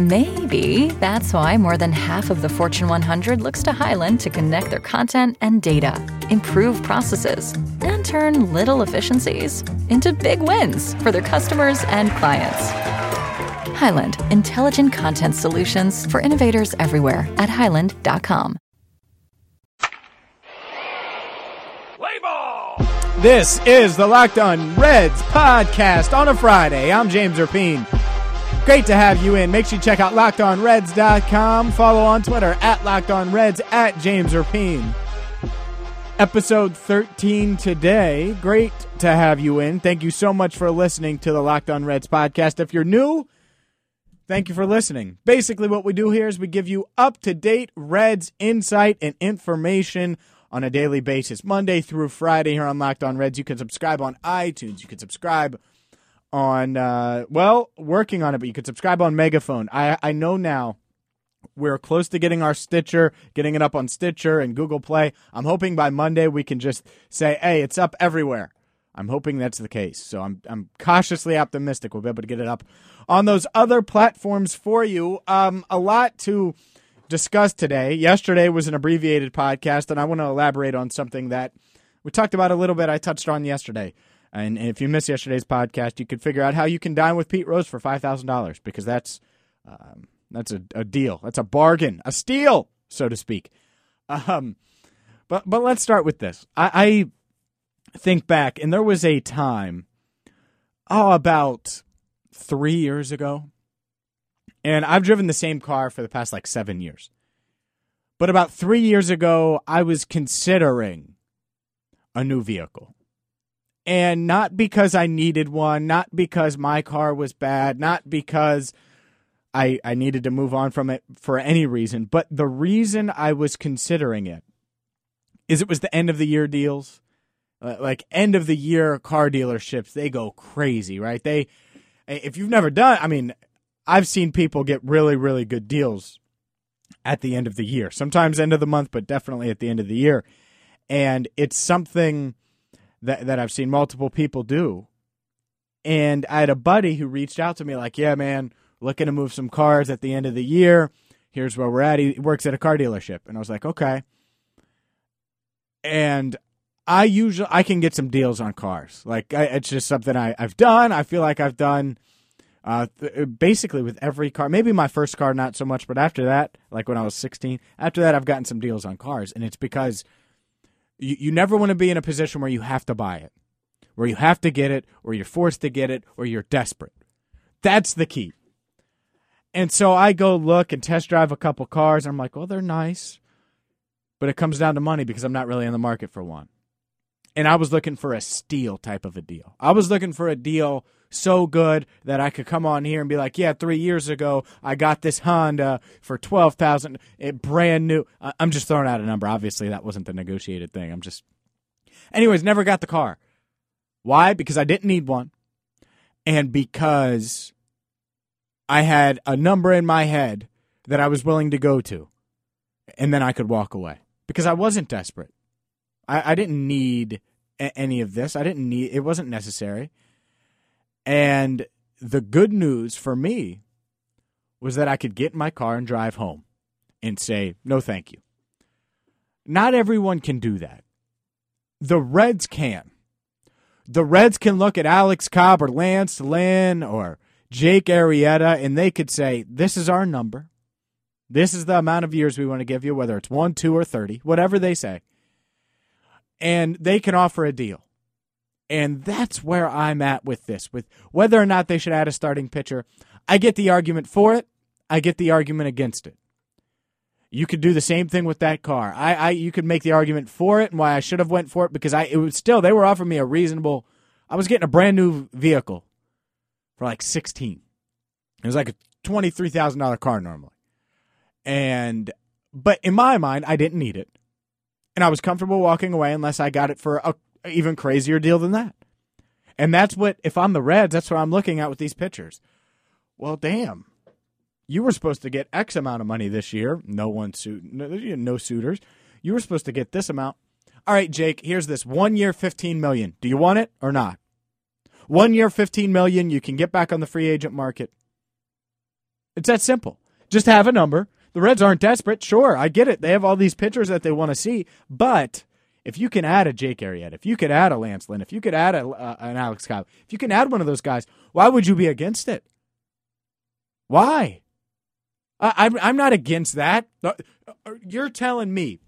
Maybe that's why more than half of the Fortune 100 looks to Highland to connect their content and data, improve processes, and turn little efficiencies into big wins for their customers and clients. Highland, intelligent content solutions for innovators everywhere at highland.com. This is the Locked On Reds podcast on a Friday. I'm James Rapien. Great to have you in. Make sure you check out lockedonreds.com. Follow on Twitter at lockedonreds at James Rapien. Episode 13 today. Great to have you in. Thank you so much for listening to the Locked On Reds podcast. If you're new, thank you for listening. Basically, what we do here is we give you up to date Reds insight and information on a daily basis, Monday through Friday here on Locked On Reds. You can subscribe on iTunes. You can subscribe on, uh, well, working on it, but you could subscribe on Megaphone. I, I know now we're close to getting our Stitcher, getting it up on Stitcher and Google Play. I'm hoping by Monday we can just say, hey, it's up everywhere. I'm hoping that's the case. So I'm I'm cautiously optimistic we'll be able to get it up on those other platforms for you. Um, a lot to discuss today. Yesterday was an abbreviated podcast, and I want to elaborate on something that we talked about a little bit. I touched on yesterday. And if you missed yesterday's podcast, you could figure out how you can dine with Pete Rose for five thousand dollars because that's um, that's a, a, deal. That's a bargain, a steal, so to speak. Um, but but let's start with this. I, I think back, and there was a time, oh, about three years ago, and I've driven the same car for the past like seven years. But about three years ago, I was considering a new vehicle. And not because I needed one, not because my car was bad, not because I, I needed to move on from it for any reason, but the reason I was considering it is it was the end of the year deals. Uh, like end of the year car dealerships, they go crazy, right? They, if you've never done, I mean, I've seen people get really, really good deals at the end of the year. Sometimes end of the month, but definitely at the end of the year. And it's something that that I've seen multiple people do. And I had a buddy who reached out to me like, "Yeah, man, looking to move some cars at the end of the year. Here's where we're at. He works at a car dealership." And I was like, "Okay." And I usually I can get some deals on cars. Like I, it's just something I, I've done. I feel like I've done uh, th- basically with every car. Maybe my first car not so much, but after that, like when I was 16, after that I've gotten some deals on cars, and it's because you, you never want to be in a position where you have to buy it, where you have to get it, or you're forced to get it, or you're desperate. That's the key. And so I go look and test drive a couple cars. I'm like, well, they're nice, but it comes down to money because I'm not really in the market for one. And I was looking for a steal type of a deal. I was looking for a deal so good that I could come on here and be like, yeah, three years ago I got this Honda for twelve thousand, it brand new. I'm just throwing out a number. Obviously, that wasn't the negotiated thing. I'm just, anyways, never got the car. Why? Because I didn't need one, and because I had a number in my head that I was willing to go to, and then I could walk away because I wasn't desperate. I, I didn't need any of this. I didn't need. It wasn't necessary. And the good news for me was that I could get in my car and drive home and say, no, thank you. Not everyone can do that. The Reds can. The Reds can look at Alex Cobb or Lance Lynn or Jake Arrieta and they could say, this is our number. This is the amount of years we want to give you, whether it's one, two, or 30, whatever they say. And they can offer a deal. And that's where I'm at with this, with whether or not they should add a starting pitcher. I get the argument for it. I get the argument against it. You could do the same thing with that car. I, I you could make the argument for it and why I should have went for it because I it was still they were offering me a reasonable I was getting a brand new vehicle for like 16. It was like a $23,000 car normally. And but in my mind I didn't need it. And I was comfortable walking away unless I got it for a even crazier deal than that. And that's what, if I'm the Reds, that's what I'm looking at with these pitchers. Well, damn. You were supposed to get X amount of money this year. No one suit, no, no suitors. You were supposed to get this amount. All right, Jake, here's this. One year, 15 million. Do you want it or not? One year, 15 million. You can get back on the free agent market. It's that simple. Just have a number. The Reds aren't desperate. Sure, I get it. They have all these pitchers that they want to see, but if you can add a Jake Arrieta, if you could add a Lance Lynn, if you could add a, uh, an Alex Cobb, if you can add one of those guys, why would you be against it? Why? I, I'm not against that. Uh, you're telling me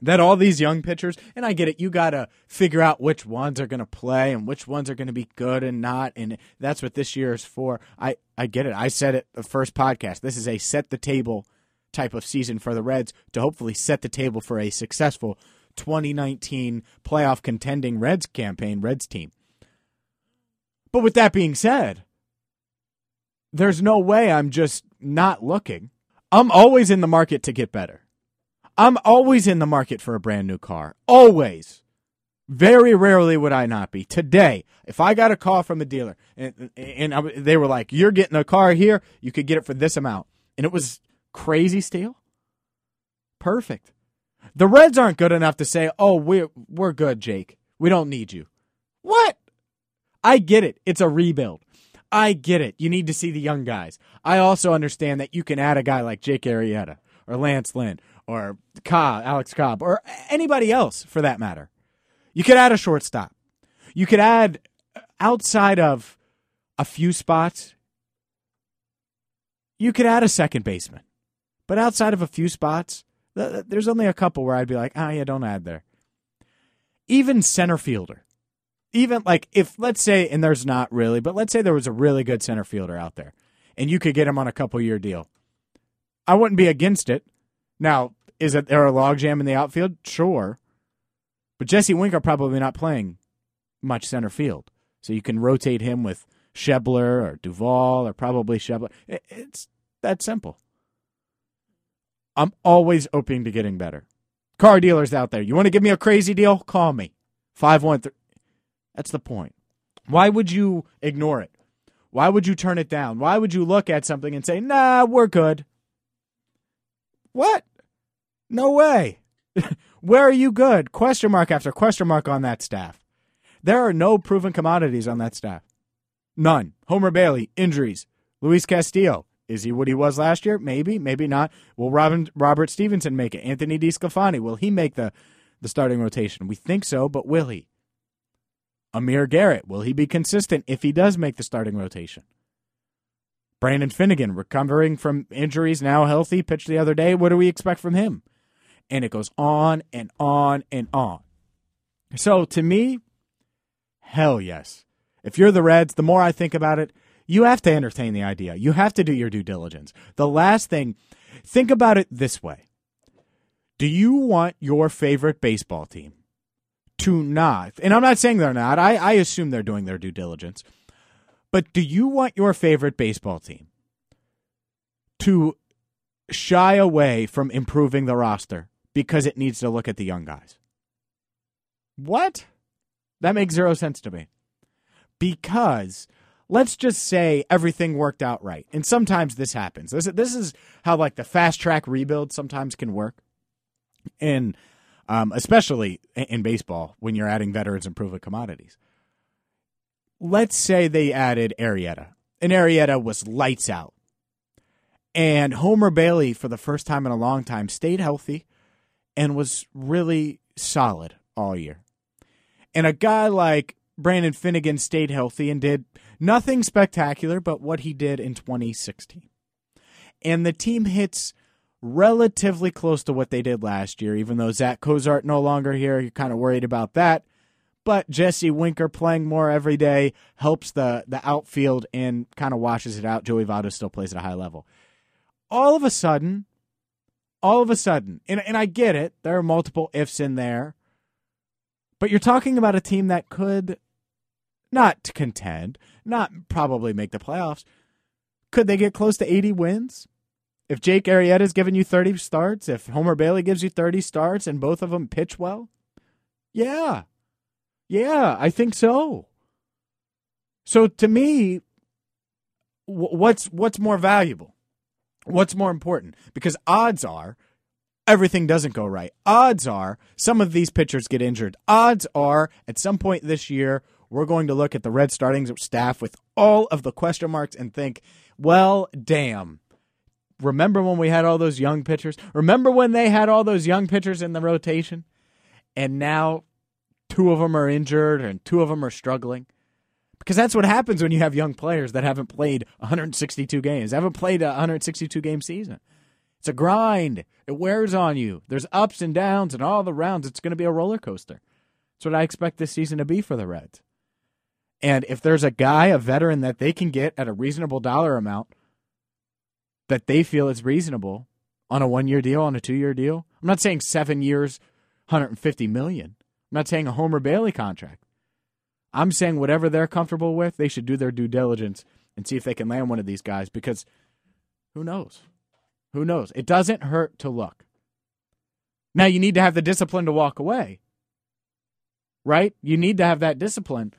that all these young pitchers, and I get it, you got to figure out which ones are going to play and which ones are going to be good and not. And that's what this year is for. I, I get it. I said it the first podcast. This is a set the table type of season for the Reds to hopefully set the table for a successful 2019 playoff contending Reds campaign, Reds team. But with that being said, there's no way I'm just not looking. I'm always in the market to get better. I'm always in the market for a brand new car. Always. Very rarely would I not be. Today, if I got a call from a dealer and, and I, they were like, "You're getting a car here, you could get it for this amount," and it was crazy steal, perfect. The Reds aren't good enough to say, "Oh, we're we're good, Jake. We don't need you." What? I get it. It's a rebuild. I get it. You need to see the young guys. I also understand that you can add a guy like Jake Arrieta or Lance Lynn or Cobb, Alex Cobb, or anybody else for that matter. You could add a shortstop. You could add uh, outside of a few spots. You could add a second baseman, but outside of a few spots, there's only a couple where I'd be like, ah, oh, yeah, don't add there. Even center fielder, even like if let's say, and there's not really, but let's say there was a really good center fielder out there, and you could get him on a couple year deal. I wouldn't be against it. Now, is it there a logjam in the outfield? Sure. But Jesse Winker probably not playing much center field. So you can rotate him with Schebler or Duvall or probably Schebler. It's that simple. I'm always open to getting better. Car dealers out there, you want to give me a crazy deal? Call me. 513. That's the point. Why would you ignore it? Why would you turn it down? Why would you look at something and say, nah, we're good? What? No way. Where are you good? Question mark after question mark on that staff. There are no proven commodities on that staff. None. Homer Bailey, injuries. Luis Castillo, is he what he was last year? Maybe, maybe not. Will Robin, Robert Stephenson make it? Anthony DeSclafani, will he make the, the starting rotation? We think so, but will he? Amir Garrett, will he be consistent if he does make the starting rotation? Brandon Finnegan, recovering from injuries, now healthy, pitched the other day. What do we expect from him? and it goes on and on and on. So to me, hell yes. If you're the Reds, the more I think about it, you have to entertain the idea. You have to do your due diligence. The last thing, think about it this way Do you want your favorite baseball team to not, and I'm not saying they're not, I, I assume they're doing their due diligence, but do you want your favorite baseball team to shy away from improving the roster because it needs to look at the young guys. What? That makes zero sense to me. Because let's just say everything worked out right. And sometimes this happens. This, this is how like the fast track rebuild sometimes can work. And um, especially in baseball when you're adding veterans and proven commodities. Let's say they added Arrieta, and Arrieta was lights out. And Homer Bailey, for the first time in a long time, stayed healthy, and was really solid all year. And a guy like Brandon Finnegan stayed healthy and did nothing spectacular, but what he did in 2016. And the team hits relatively close to what they did last year, even though Zach Cozart no longer here. You're kind of worried about that. But Jesse Winker playing more every day helps the, the outfield and kind of washes it out. Joey Votto still plays at a high level. All of a sudden, all of a sudden, and, and I get it, there are multiple ifs in there, but you're talking about a team that could not to contend, not probably make the playoffs. Could they get close to 80 wins? If Jake Arrieta is giving you 30 starts, if Homer Bailey gives you 30 starts and both of them pitch well? Yeah. Yeah, I think so. So to me, what's what's more valuable? What's more important? Because odds are everything doesn't go right. Odds are some of these pitchers get injured. Odds are at some point this year we're going to look at the Red starting staff with all of the question marks and think, well, damn. Remember when we had all those young pitchers? Remember when they had all those young pitchers in the rotation? And now two of them are injured and two of them are struggling. Because that's what happens when you have young players that haven't played 162 games, haven't played a 162 game season. It's a grind. It wears on you. There's ups and downs and all the rounds. It's going to be a roller coaster. That's what I expect this season to be for the Reds. And if there's a guy, a veteran that they can get at a reasonable dollar amount that they feel is reasonable on a one year deal, on a two year deal, I'm not saying seven years, 150 million. I'm not saying a Homer Bailey contract. I'm saying whatever they're comfortable with, they should do their due diligence and see if they can land one of these guys because who knows? Who knows? It doesn't hurt to look. Now, you need to have the discipline to walk away, right? You need to have that discipline.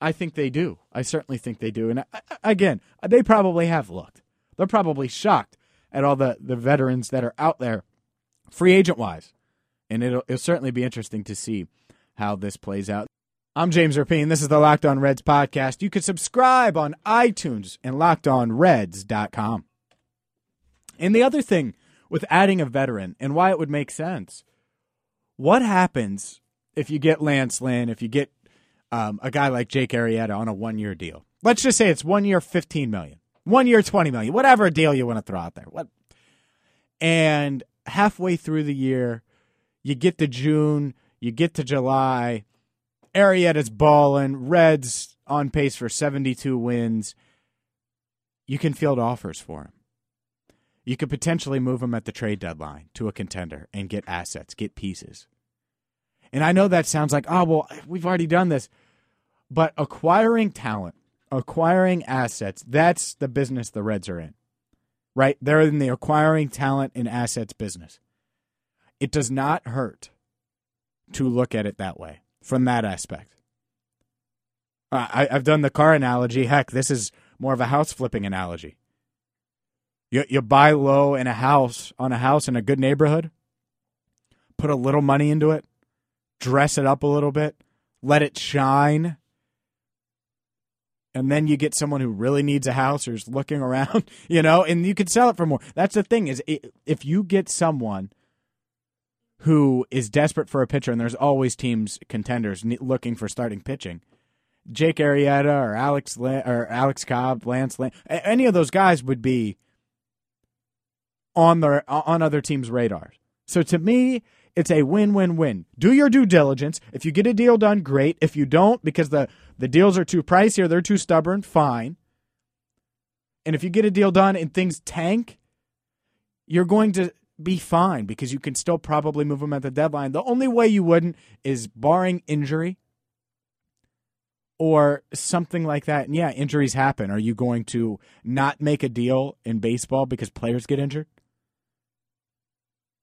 I think they do. I certainly think they do. And uh, uh, again, they probably have looked. They're probably shocked at all the, the veterans that are out there, free agent wise. And it'll, it'll certainly be interesting to see how this plays out. I'm James Rapien. This is the Locked On Reds podcast. You can subscribe on iTunes and lockedonreds.com. And the other thing with adding a veteran and why it would make sense what happens if you get Lance Lynn, if you get um, a guy like Jake Arrieta on a one year deal? Let's just say it's one year, 15 million, one year, 20 million, whatever deal you want to throw out there. What? And halfway through the year, you get to June, you get to July Arrieta's balling. Reds on pace for 72 wins. You can field offers for him. You could potentially move him at the trade deadline to a contender and get assets, get pieces. And I know that sounds like, oh, well, we've already done this. But acquiring talent, acquiring assets, that's the business the Reds are in, right? They're in the acquiring talent and assets business. It does not hurt to look at it that way from that aspect. I, I've done the car analogy. Heck, this is more of a house flipping analogy. You, you buy low in a house, on a house in a good neighborhood, put a little money into it, dress it up a little bit, let it shine. And then you get someone who really needs a house or is looking around, you know, and you could sell it for more. That's the thing is if you get someone who is desperate for a pitcher, and there's always teams contenders looking for starting pitching. Jake Arrieta or Alex or Alex Cobb, Lance Lynn, any of those guys would be on their on other teams' radars. So to me, it's a win-win-win. Do your due diligence. If you get a deal done, great. If you don't, because the the deals are too pricey or they're too stubborn, fine. And if you get a deal done and things tank, you're going to be fine because you can still probably move them at the deadline. The only way you wouldn't is barring injury or something like that. And yeah, injuries happen. Are you going to not make a deal in baseball because players get injured?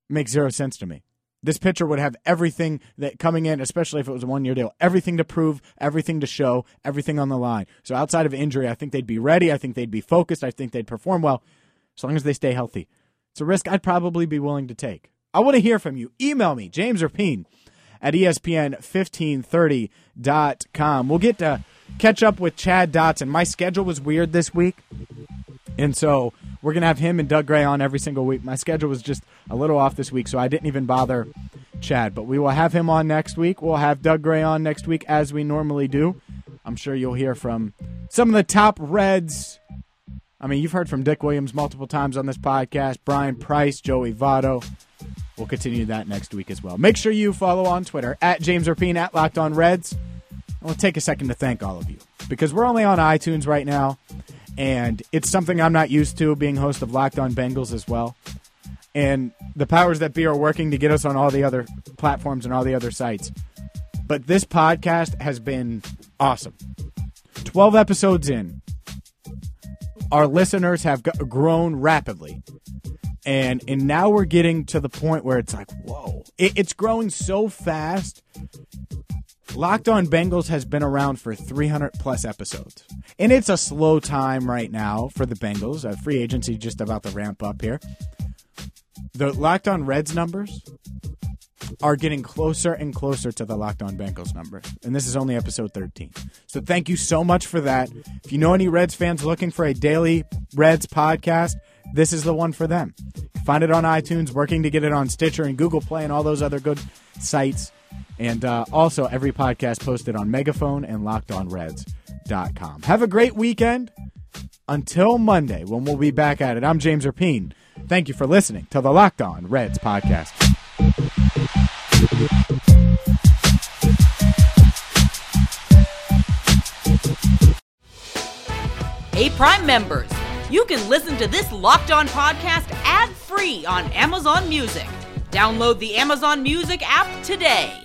Makes zero sense to me. This pitcher would have everything that coming in, especially if it was a one year deal, everything to prove, everything to show, everything on the line. So outside of injury, I think they'd be ready. I think they'd be focused. I think they'd perform well as long as they stay healthy. It's a risk I'd probably be willing to take. I want to hear from you. Email me, James Rapien at ESPN1530.com. We'll get to catch up with Chad Dotson. My schedule was weird this week. And so we're to have him and Doug Gray on every single week. My schedule was just a little off this week, so I didn't even bother Chad. But we will have him on next week. We'll have Doug Gray on next week as we normally do. I'm sure you'll hear from some of the top Reds I mean, you've heard from Dick Williams multiple times on this podcast, Brian Price, Joey Votto. We'll continue that next week as well. Make sure you follow on Twitter at James Rapien at Locked On Reds. I want to take a second to thank all of you because we're only on iTunes right now, and it's something I'm not used to being host of Locked On Bengals as well. And the powers that be are working to get us on all the other platforms and all the other sites. But this podcast has been awesome. 12 episodes in, our listeners have grown rapidly. And and now we're getting to the point where it's like, whoa, it, it's growing so fast Locked On Bengals has been around for 300 plus episodes. And it's a slow time right now for the Bengals. Uh, free agency just about to ramp up here. The Locked On Reds numbers are getting closer and closer to the Locked On Bengals numbers. And this is only episode 13. So thank you so much for that. If you know any Reds fans looking for a daily Reds podcast, this is the one for them. Find it on iTunes, working to get it on Stitcher and Google Play and all those other good sites. And uh, also, every podcast posted on Megaphone and LockedOnReds.com. Have a great weekend. Until Monday, when we'll be back at it, I'm James Rapien. Thank you for listening to the Locked On Reds podcast. Hey, Prime members, you can listen to this Locked On podcast ad free on Amazon Music. Download the Amazon Music app today.